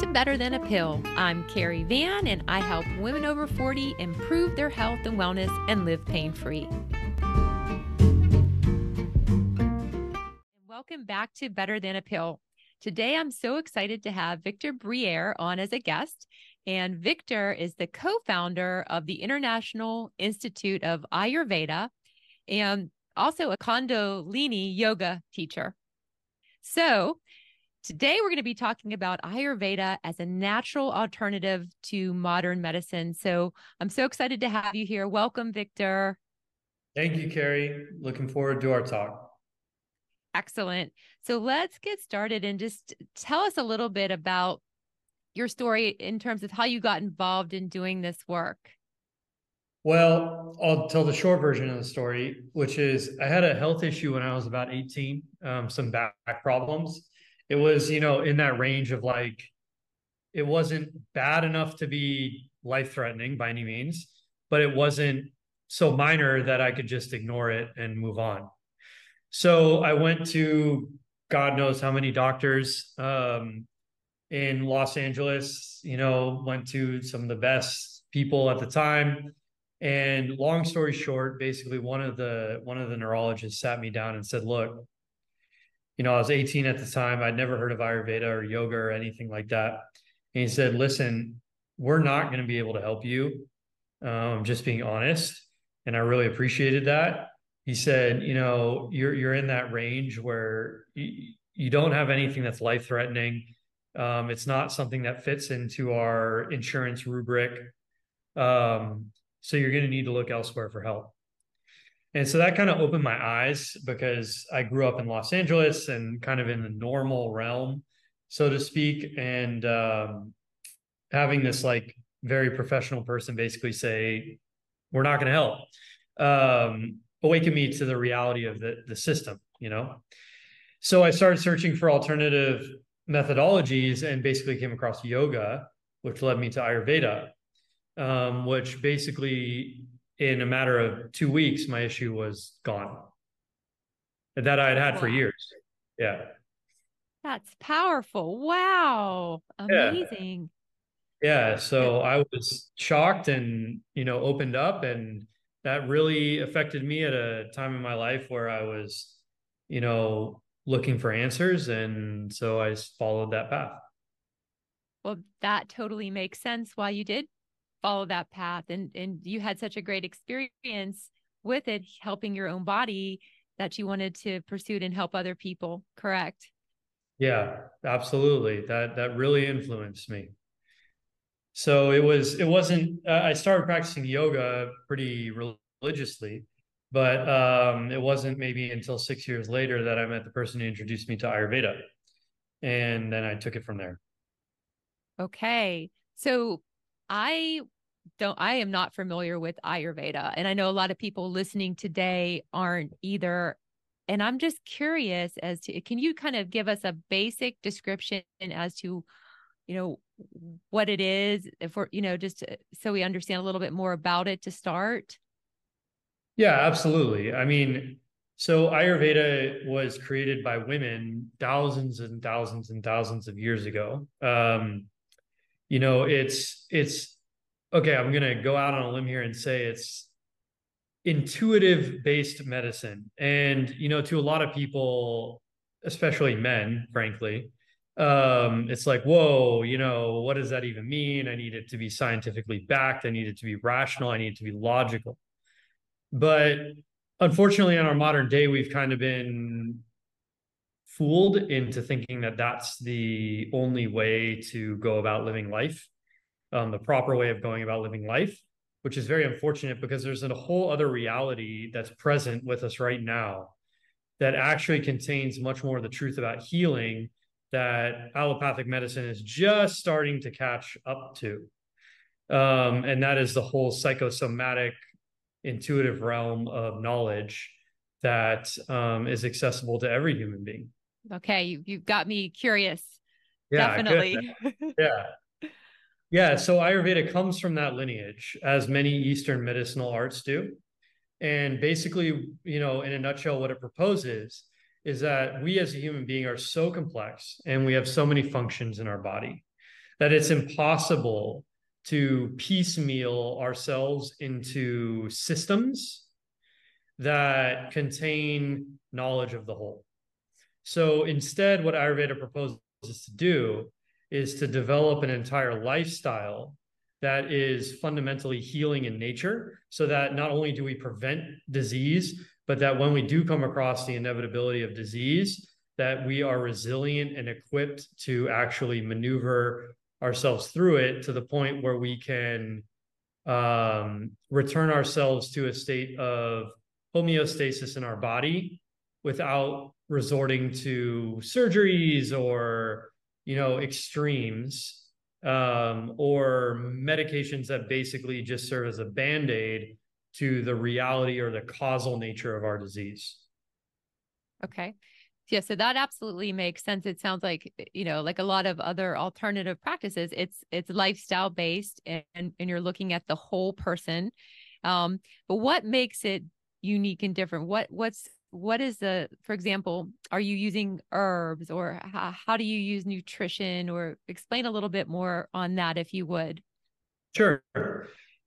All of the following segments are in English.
to Better Than a Pill. I'm Cari Van, and I help women over 40 improve their health and wellness and live pain free. Welcome back to Better Than a Pill. Today, I'm so excited to have Victor Briere on as a guest. And Victor is the co founder of the International Institute of Ayurveda and also a Kundalini yoga teacher. So, Today, we're going to be talking about Ayurveda as a natural alternative to modern medicine. So I'm so excited to have you here. Welcome, Victor. Thank you, Cari. Looking forward to our talk. Excellent. So let's get started and just tell us a little bit about your story in terms of how you got involved in doing this work. Well, I'll tell the short version of the story, which is I had a health issue when I was about 18, um, some back problems it was you know in that range of like it wasn't bad enough to be life threatening by any means but it wasn't so minor that i could just ignore it and move on. So i went to god knows how many doctors um, in los angeles you know went to some of the best people at the time. And long story short basically one of the one of the neurologists sat me down and said look you know, I was 18 at the time. I'd never heard of Ayurveda or yoga or anything like that. And he said, listen, we're not going to be able to help you. Um, just being honest. And I really appreciated that. He said, you know, you're, you're in that range where you, you don't have anything that's life threatening. Um, it's not something that fits into our insurance rubric. Um, so you're going to need to look elsewhere for help. And so that kind of opened my eyes because I grew up in Los Angeles and kind of in the normal realm, so to speak. And um, having this like very professional person basically say, we're not going to help, um, awakened me to the reality of the, the system, you know? So I started searching for alternative methodologies and basically came across yoga, which led me to Ayurveda, um, which basically in a matter of two weeks, my issue was gone. That I had had wow. for years. Yeah. That's powerful. Wow. Amazing. Yeah. yeah. So I was shocked and, you know, opened up and that really affected me at a time in my life where I was, you know, looking for answers. And so I followed that path. Well, that totally makes sense why you did follow that path and and you had such a great experience with it helping your own body that you wanted to pursue it and help other people correct? Yeah absolutely. That that really influenced me. So it was it wasn't uh, i started practicing yoga pretty religiously but um, it wasn't maybe until six years later that i met the person who introduced me to ayurveda and then i took it from there. Okay. So I don't I am not familiar with Ayurveda and I know a lot of people listening today aren't either and I'm just curious as to can you kind of give us a basic description as to you know what it is if we're you know just so we understand a little bit more about it to start? Yeah absolutely. I mean so ayurveda was created by women thousands and thousands and thousands of years ago. Um, you know, it's it's okay. I'm gonna go out on a limb here and say it's intuitive based medicine, and you know, to a lot of people, especially men, frankly, um, it's like, whoa, you know, what does that even mean? I need it to be scientifically backed. I need it to be rational. I need it to be logical. But unfortunately, in our modern day, we've kind of been fooled into thinking that that's the only way to go about living life, um, the proper way of going about living life, which is very unfortunate because there's a whole other reality that's present with us right now that actually contains much more of the truth about healing that allopathic medicine is just starting to catch up to. Um, and that is the whole psychosomatic intuitive realm of knowledge that um, is accessible to every human being. Okay, you you've got me curious. Yeah, definitely. yeah. Yeah, so Ayurveda comes from that lineage, as many Eastern medicinal arts do. And basically, you know, in a nutshell, what it proposes is that we as a human being are so complex and we have so many functions in our body that it's impossible to piecemeal ourselves into systems that contain knowledge of the whole. So instead, what Ayurveda proposes to do is to develop an entire lifestyle that is fundamentally healing in nature so that not only do we prevent disease but that when we do come across the inevitability of disease that we are resilient and equipped to actually maneuver ourselves through it to the point where we can um, return ourselves to a state of homeostasis in our body without resorting to surgeries or you know extremes um, or medications that basically just serve as a band-aid to the reality or the causal nature of our disease. Okay. Yeah so that absolutely makes sense. It sounds like you know like a lot of other alternative practices it's it's lifestyle based and and you're looking at the whole person. Um but what makes it unique and different? What what's what is the for example are you using herbs or how, how do you use nutrition or explain a little bit more on that if you would? Sure.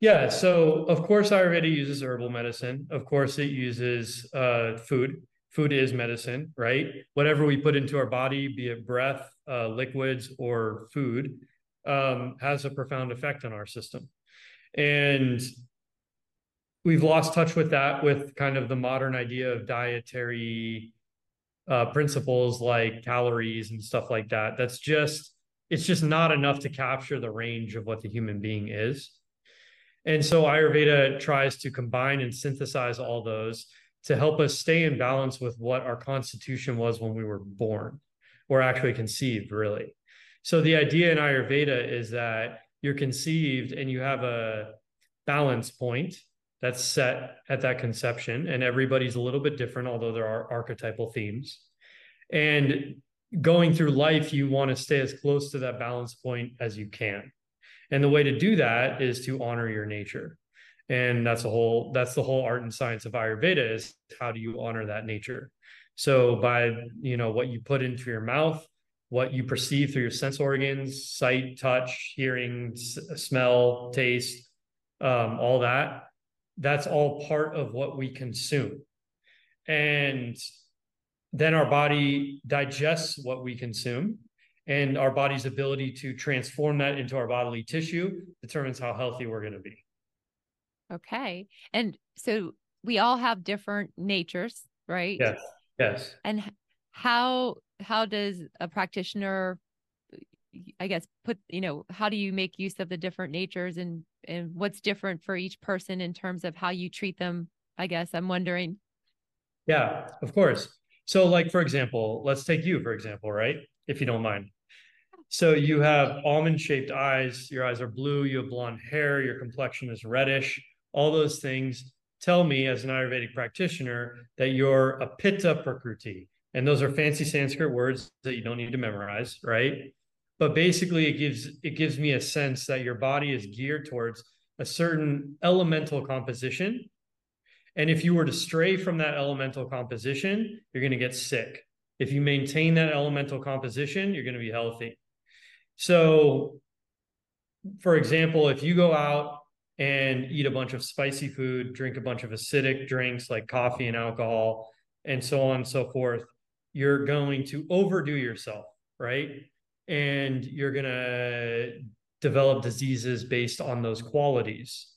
Yeah so of course ayurveda uses herbal medicine. Of course it uses uh, food. Food is medicine right? Whatever we put into our body be it breath uh, liquids or food um, has a profound effect on our system. And we've lost touch with that with kind of the modern idea of dietary uh, principles like calories and stuff like that. That's just it's just not enough to capture the range of what the human being is. And so Ayurveda tries to combine and synthesize all those to help us stay in balance with what our constitution was when we were born or actually conceived, really. So the idea in Ayurveda is that you're conceived and you have a balance point that's set at that conception and everybody's a little bit different although there are archetypal themes. And going through life you want to stay as close to that balance point as you can. And the way to do that is to honor your nature. And that's a whole that's the whole art and science of ayurveda is how do you honor that nature? So by you know what you put into your mouth what you perceive through your sense organs sight touch hearing s- smell taste um, all that that's all part of what we consume. And then our body digests what we consume, and our body's ability to transform that into our bodily tissue determines how healthy we're going to be. Okay. And so we all have different natures, right? Yes. Yes. And how how does a practitioner I guess put you know how do you make use of the different natures and and what's different for each person in terms of how you treat them I guess I'm wondering Yeah, of course. So like for example, let's take you for example, right? If you don't mind. So you have almond shaped eyes, your eyes are blue, you have blonde hair, your complexion is reddish, all those things tell me as an Ayurvedic practitioner that you're a pitta prakruti. And those are fancy Sanskrit words that you don't need to memorize, right? But basically it gives it gives me a sense that your body is geared towards a certain elemental composition. And if you were to stray from that elemental composition you're going to get sick. If you maintain that elemental composition you're going to be healthy. So for example if you go out and eat a bunch of spicy food drink a bunch of acidic drinks like coffee and alcohol and so on and so forth you're going to overdo yourself right and you're going to develop diseases based on those qualities.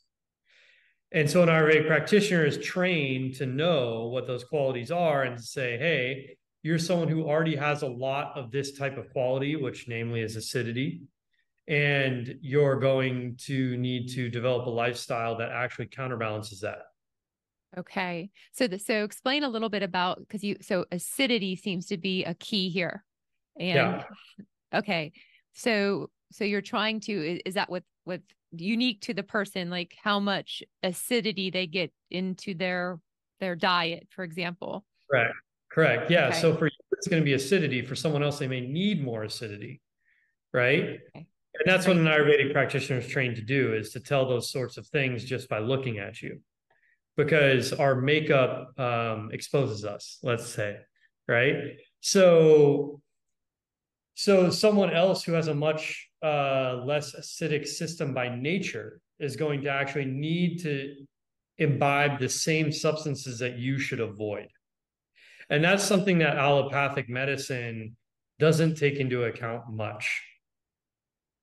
And so an Ayurvedic practitioner is trained to know what those qualities are and to say, hey, you're someone who already has a lot of this type of quality, which namely is acidity. And you're going to need to develop a lifestyle that actually counterbalances that. Okay. So the, so explain a little bit about because you so acidity seems to be a key here. And yeah. Okay. So so you're trying to is that what what unique to the person like how much acidity they get into their their diet for example? Correct. Correct. Yeah. Okay. so for you it's going to be acidity. For someone else they may need more acidity right? Okay. and that's what an ayurvedic practitioner is trained to do is to tell those sorts of things just by looking at you. Because our makeup um, exposes us let's say right? So So someone else who has a much uh, less acidic system by nature is going to actually need to imbibe the same substances that you should avoid. And that's something that allopathic medicine doesn't take into account much.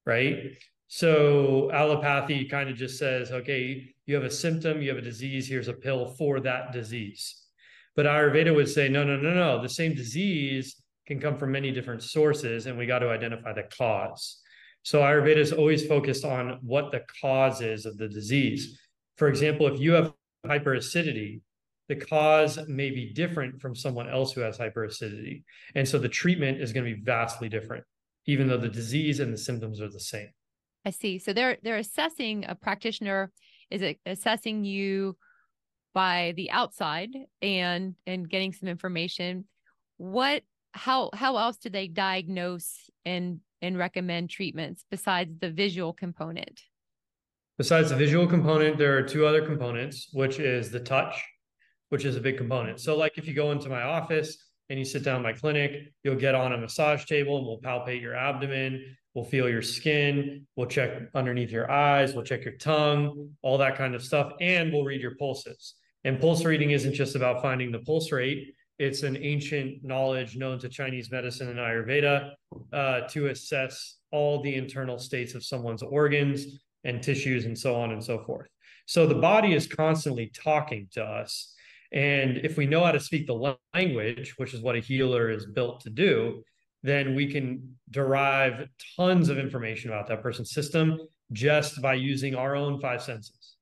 Right. So allopathy kind of just says, okay, you have a symptom, you have a disease, here's a pill for that disease. But Ayurveda would say, no, no, no, no. The same disease can come from many different sources, and we got to identify the cause. So Ayurveda is always focused on what the cause is of the disease. For example, if you have hyperacidity, the cause may be different from someone else who has hyperacidity. And so the treatment is going to be vastly different, even though the disease and the symptoms are the same. I see. So they're they're assessing a practitioner is it assessing you by the outside and and getting some information. What how how else do they diagnose and and recommend treatments besides the visual component? Besides the visual component, there are two other components, which is the touch, which is a big component. So, like if you go into my office and you sit down my clinic, you'll get on a massage table and we'll palpate your abdomen, we'll feel your skin, we'll check underneath your eyes, we'll check your tongue, all that kind of stuff, and we'll read your pulses. And pulse reading isn't just about finding the pulse rate, it's an ancient knowledge known to Chinese medicine and Ayurveda uh, to assess all the internal states of someone's organs and tissues and so on and so forth. So the body is constantly talking to us. And if we know how to speak the language, which is what a healer is built to do, then we can derive tons of information about that person's system just by using our own five senses.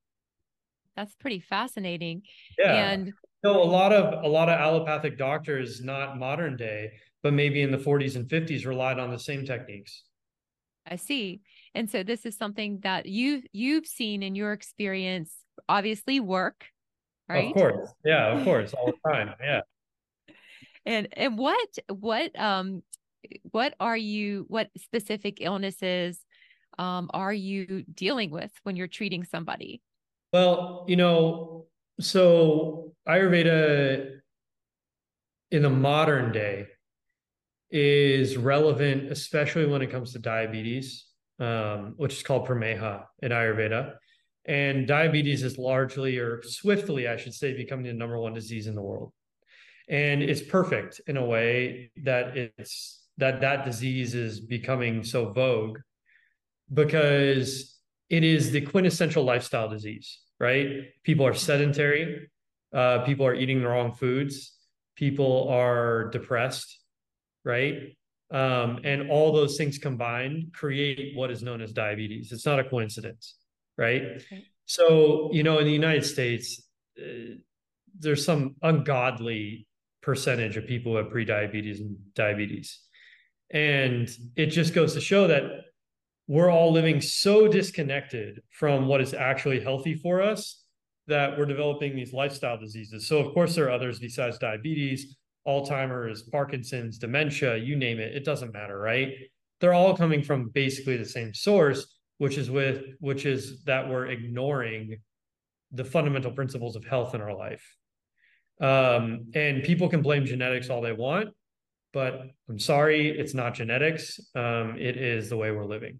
That's pretty fascinating. Yeah. And so a lot of a lot of allopathic doctors, not modern day, but maybe in the 40s and 50s, relied on the same techniques. I see. And so this is something that you you've seen in your experience obviously work, right? Of course. Yeah, of course, all the time. Yeah. And and what what um what are you what specific illnesses um are you dealing with when you're treating somebody? Well, you know, so Ayurveda in the modern day is relevant, especially when it comes to diabetes, um, which is called prameha in Ayurveda. And diabetes is largely, or swiftly, I should say, becoming the number one disease in the world. And it's perfect in a way that it's that that disease is becoming so vogue because it is the quintessential lifestyle disease right? People are sedentary. Uh, people are eating the wrong foods. People are depressed, right? Um, and all those things combined create what is known as diabetes. It's not a coincidence, right? Okay. So, you know, in the United States, uh, there's some ungodly percentage of people who have prediabetes and diabetes. And it just goes to show that we're all living so disconnected from what is actually healthy for us that we're developing these lifestyle diseases. So, of course, there are others besides diabetes, Alzheimer's, Parkinson's, dementia, you name it, it doesn't matter, right? They're all coming from basically the same source, which is with which is that we're ignoring the fundamental principles of health in our life. Um, and people can blame genetics all they want, but I'm sorry, it's not genetics. Um, it is the way we're living.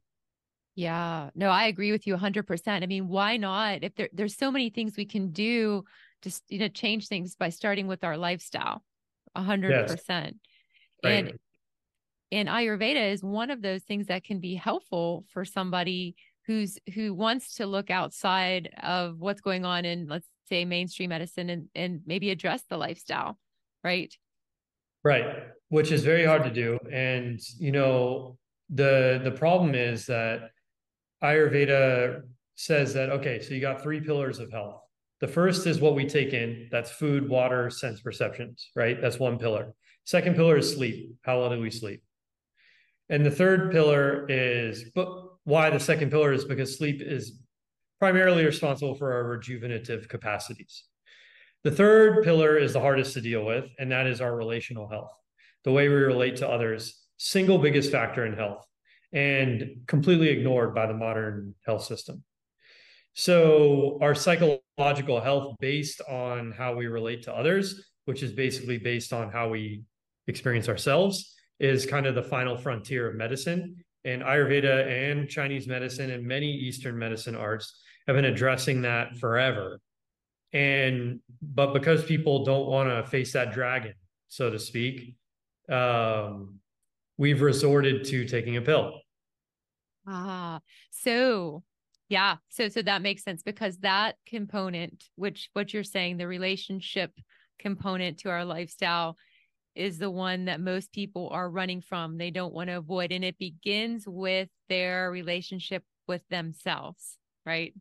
Yeah, no, I agree with you 100%. I mean, why not? If there, there's so many things we can do to you know change things by starting with our lifestyle. 100%. Yes. Right. And and Ayurveda is one of those things that can be helpful for somebody who's who wants to look outside of what's going on in let's say mainstream medicine and and maybe address the lifestyle, right? Right, which is very hard to do and you know the the problem is that Ayurveda says that, okay, so you got three pillars of health. The first is what we take in that's food, water, sense perceptions, right? That's one pillar. Second pillar is sleep. How well do we sleep? And the third pillar is, but why the second pillar is because sleep is primarily responsible for our rejuvenative capacities. The third pillar is the hardest to deal with, and that is our relational health, the way we relate to others, single biggest factor in health and completely ignored by the modern health system. So, our psychological health based on how we relate to others, which is basically based on how we experience ourselves, is kind of the final frontier of medicine. And Ayurveda and Chinese medicine and many Eastern medicine arts have been addressing that forever. And but because people don't want to face that dragon, so to speak, um, we've resorted to taking a pill. Ah, so yeah, so so that makes sense because that component, which what you're saying, the relationship component to our lifestyle is the one that most people are running from. They don't want to avoid. And it begins with their relationship with themselves, right?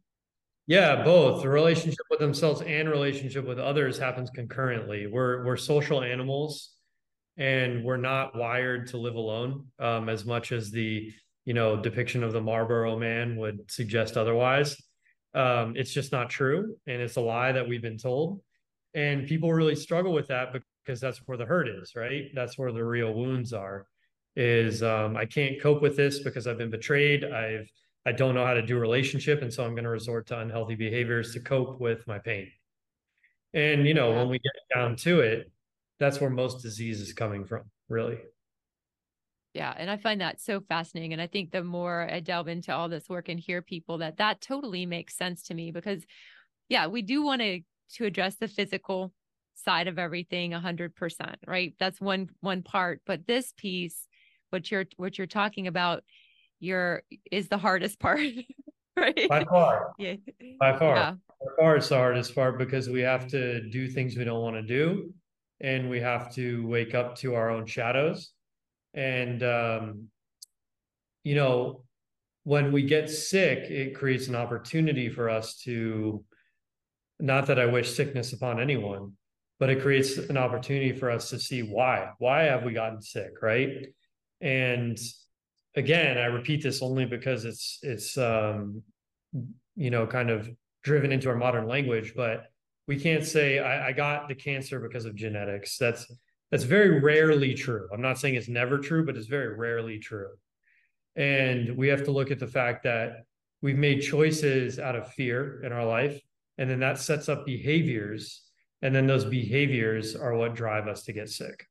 Yeah, both the relationship with themselves and relationship with others happens concurrently. We're we're social animals, and we're not wired to live alone um, as much as the you know depiction of the Marlboro Man would suggest otherwise. Um, it's just not true, and it's a lie that we've been told. And people really struggle with that because that's where the hurt is, right? That's where the real wounds are. Is um, I can't cope with this because I've been betrayed. I've I don't know how to do a relationship, and so I'm going to resort to unhealthy behaviors to cope with my pain. And you know, when we get down to it, that's where most disease is coming from, really. Yeah, and I find that so fascinating, and I think the more I delve into all this work and hear people that that totally makes sense to me because, yeah, we do want to to address the physical side of everything 100% right? That's one one part but this piece what you're what you're talking about your is the hardest part right? By far. Yeah. By far. Yeah. by far it's the hardest part because we have to do things we don't want to do and we have to wake up to our own shadows and um you know when we get sick it creates an opportunity for us to not that I wish sickness upon anyone, but it creates an opportunity for us to see why. Why have we gotten sick, right? And again, I repeat this only because it's it's um, you know kind of driven into our modern language, but we can't say I, I got the cancer because of genetics. That's that's very rarely true. I'm not saying it's never true, but it's very rarely true. And we have to look at the fact that we've made choices out of fear in our life and then that sets up behaviors and then those behaviors are what drive us to get sick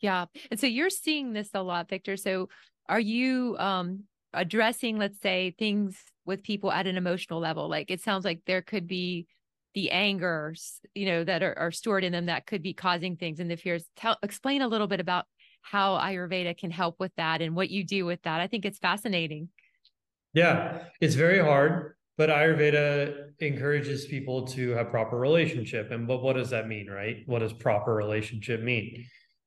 yeah and so you're seeing this a lot victor so are you um addressing let's say things with people at an emotional level like it sounds like there could be the angers you know that are, are stored in them that could be causing things. And the fears tell explain a little bit about how ayurveda can help with that and what you do with that. I think it's fascinating. Yeah it's very hard but ayurveda encourages people to have proper relationship. And but what does that mean right? What does proper relationship mean?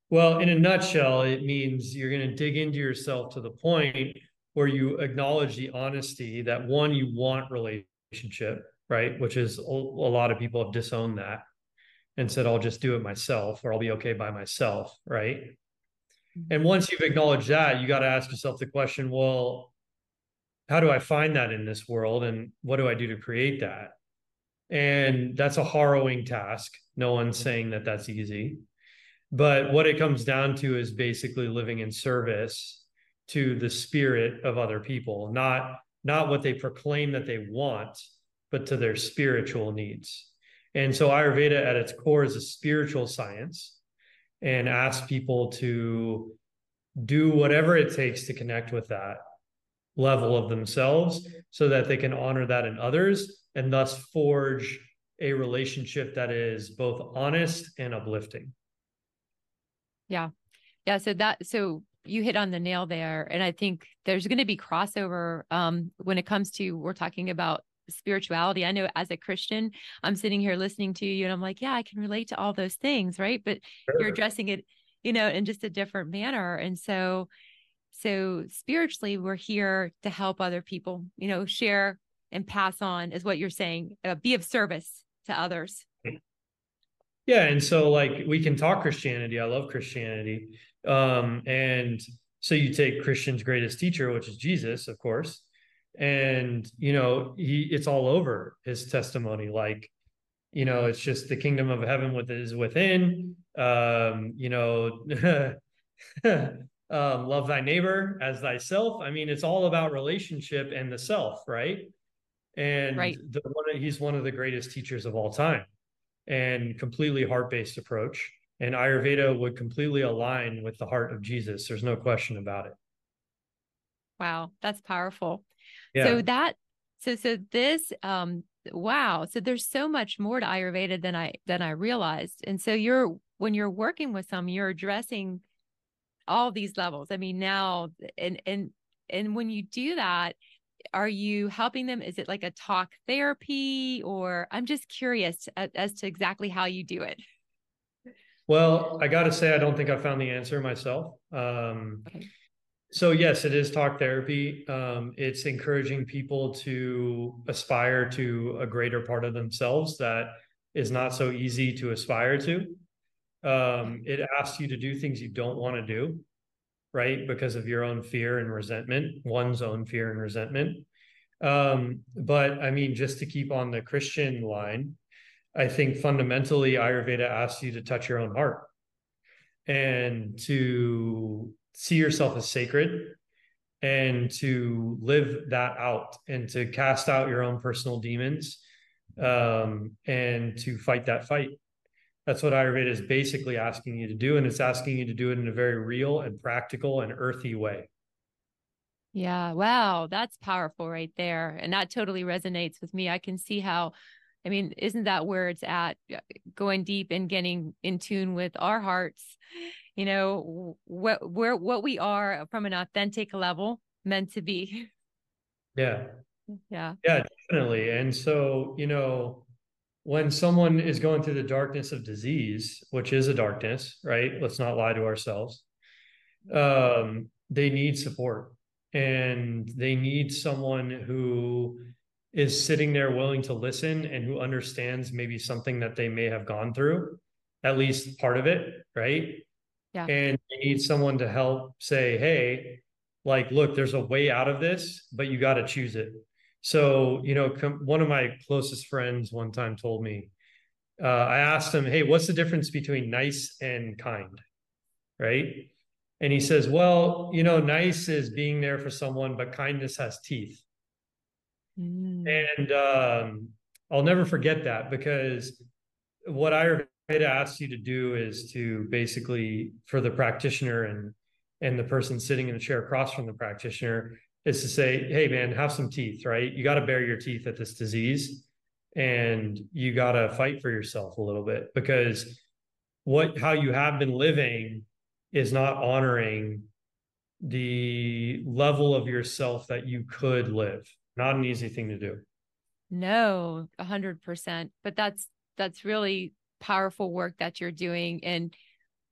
Well in a nutshell it means you're going to dig into yourself to the point where you acknowledge the honesty that one you want relationship right which is a, lot of people have disowned that and said i'll just do it myself or i'll be okay by myself right mm-hmm. and once you've acknowledged that you got to ask yourself the question well how do I find that in this world and what do I do to create that? And that's a harrowing task. No one's saying that that's easy. But what it comes down to is basically living in service to the spirit of other people, not not what they proclaim that they want, but to their spiritual needs. And so Ayurveda at its core is a spiritual science and asks people to do whatever it takes to connect with that level of themselves so that they can honor that in others and thus forge a relationship that is both honest and uplifting. Yeah. Yeah. So that, so you hit on the nail there. And I think there's going to be crossover um, when it comes to, we're talking about spirituality. I know as a Christian, I'm sitting here listening to you and I'm like, yeah, I can relate to all those things. Right. But sure. you're addressing it, you know, in just a different manner. And so, so spiritually, we're here to help other people, you know, share and pass on is what you're saying, uh, be of service to others. Yeah. And so like we can talk Christianity. I love Christianity. Um, and so you take Christian's greatest teacher, which is Jesus, of course. And, you know, he it's all over his testimony. Like, you know, it's just the kingdom of heaven with is within. Um, you know, um, love thy neighbor as thyself. I mean, it's all about relationship and the self, right? And right. The, one, he's one of the greatest teachers of all time and completely heart based approach. And Ayurveda would completely align with the heart of Jesus. There's no question about it. Wow, that's powerful. Yeah. So that so so this um wow, so there's so much more to Ayurveda than I than I realized. And so you're when you're working with some you're addressing all these levels. I mean, now and and and when you do that, are you helping them? Is it like a talk therapy or I'm just curious as, as to exactly how you do it. Well, I got to say, I don't think I found the answer myself. Um, okay. So yes, it is talk therapy. Um, it's encouraging people to aspire to a greater part of themselves that is not so easy to aspire to. Um, it asks you to do things you don't want to do, right? Because of your own fear and resentment, one's own fear and resentment. Um, but I mean, just to keep on the Christian line, I think fundamentally Ayurveda asks you to touch your own heart and to see yourself as sacred and to live that out and to cast out your own personal demons um, and to fight that fight. That's what Ayurveda is basically asking you to do. And it's asking you to do it in a very real and practical and earthy way. Yeah. Wow. That's powerful right there. And that totally resonates with me. I can see how, I mean, isn't that where it's at? Going deep and getting in tune with our hearts you know what where what we are from an authentic level meant to be. Yeah. Yeah. Yeah definitely. And so you know when someone is going through the darkness of disease which is a darkness right? Let's not lie to ourselves. Um they need support. And they need someone who is sitting there willing to listen and who understands maybe something that they may have gone through at least part of it right yeah. And you need someone to help say, hey, like, look, there's a way out of this, but you got to choose it. So, you know, com- one of my closest friends one time told me, uh, I asked him, hey, what's the difference between nice and kind? Right. And he says, well, you know, nice is being there for someone, but kindness has teeth. Mm. And um, I'll never forget that because what I it asks you to do is to basically for the practitioner and and the person sitting in the chair across from the practitioner is to say hey man have some teeth right? You got to bare your teeth at this disease and you got to fight for yourself a little bit because what how you have been living is not honoring the level of yourself that you could live. Not an easy thing to do. No 100% but that's that's really powerful work that you're doing and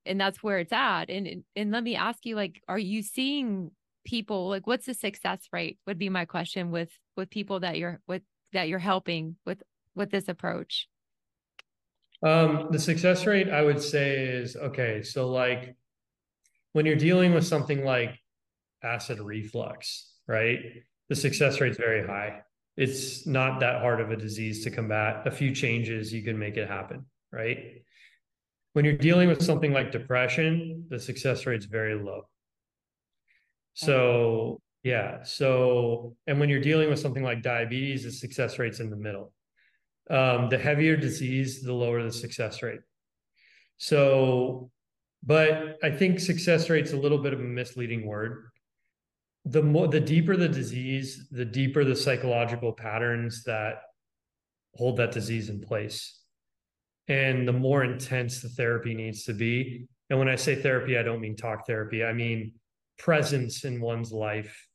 and that's where it's at and and let me ask you like are you seeing people like what's the success rate would be my question with with people that you're with that you're helping with with this approach? Um the success rate i would say is okay so like when you're dealing with something like acid reflux right the success rate is very high. It's not that hard of a disease to combat. A few changes you can make it happen right? When you're dealing with something like depression, the success rate's very low. So, yeah. So, and when you're dealing with something like diabetes, the success rate's in the middle. Um, the heavier disease, the lower the success rate. So, but I think success rate's a little bit of a misleading word. The more, the deeper the disease, the deeper the psychological patterns that hold that disease in place and the more intense the therapy needs to be. And when I say therapy, I don't mean talk therapy, I mean presence in one's life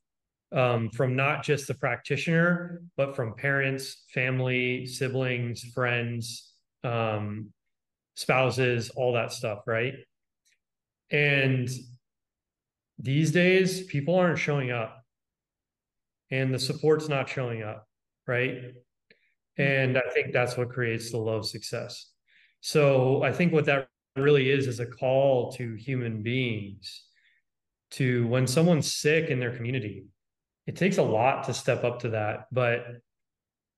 um, from not just the practitioner, but from parents, family, siblings, friends, um, spouses, all that stuff, right? And these days, people aren't showing up and the support's not showing up, right? And I think that's what creates the low success. So I think what that really is is a call to human beings to when someone's sick in their community, it takes a lot to step up to that, but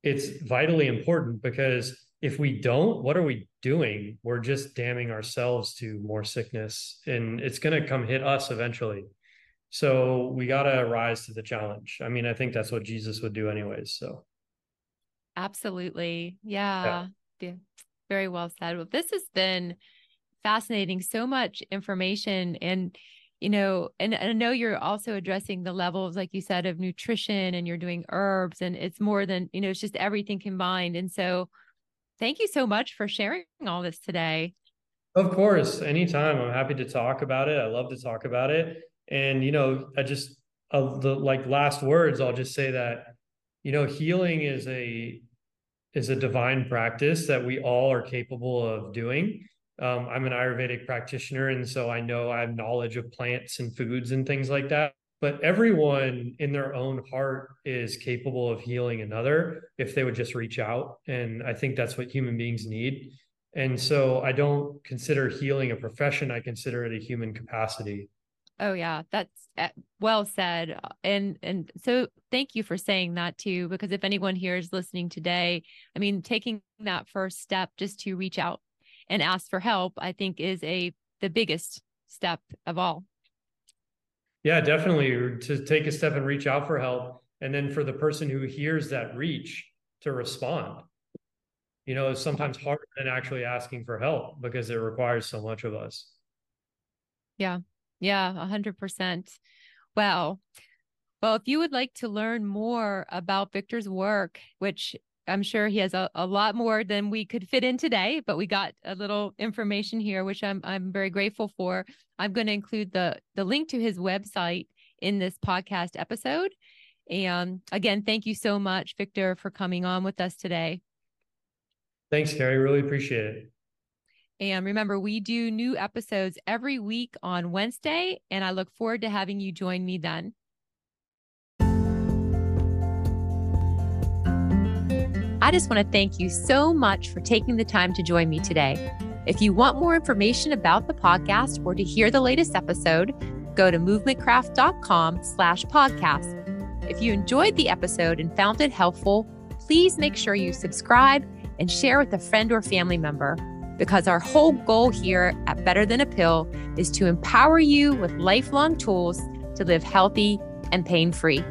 it's vitally important because if we don't, what are we doing? We're just damning ourselves to more sickness and it's going to come hit us eventually. So we got to rise to the challenge. I mean, I think that's what Jesus would do anyways. So absolutely. Yeah. yeah. Very well said. Well, this has been fascinating. So much information and you know, and, and I know you're also addressing the levels, like you said, of nutrition and you're doing herbs and it's more than, you know, it's just everything combined. And so thank you so much for sharing all this today. Of course, anytime. I'm happy to talk about it. I love to talk about it. And, you know, I just, uh, the like last words, I'll just say that, you know, healing is a, is a divine practice that we all are capable of doing um, I'm an Ayurvedic practitioner, and so I know I have knowledge of plants and foods and things like that. But everyone in their own heart is capable of healing another if they would just reach out. And I think that's what human beings need. And so I don't consider healing a profession, I consider it a human capacity. Oh yeah, that's eh, well said. And and so thank you for saying that too because if anyone here is listening today, I mean taking that first step just to reach out and ask for help, I think is a the biggest step of all. Yeah, definitely to take a step and reach out for help. And then for the person who hears that reach to respond. You know, it's sometimes harder than actually asking for help because it requires so much of us. Yeah. Yeah, a hundred percent. Well, well, if you would like to learn more about Victor's work, which I'm sure he has a, a lot more than we could fit in today, but we got a little information here, which I'm I'm very grateful for. I'm going to include the the link to his website in this podcast episode. And again, thank you so much, Victor, for coming on with us today. Thanks, Cari. Really appreciate it. And remember, we do new episodes every week on Wednesday, and I look forward to having you join me then. I just want to thank you so much for taking the time to join me today. If you want more information about the podcast or to hear the latest episode, go to movementcraft.com slash podcast. If you enjoyed the episode and found it helpful, please make sure you subscribe and share with a friend or family member because our whole goal here at Better Than a Pill is to empower you with lifelong tools to live healthy and pain free.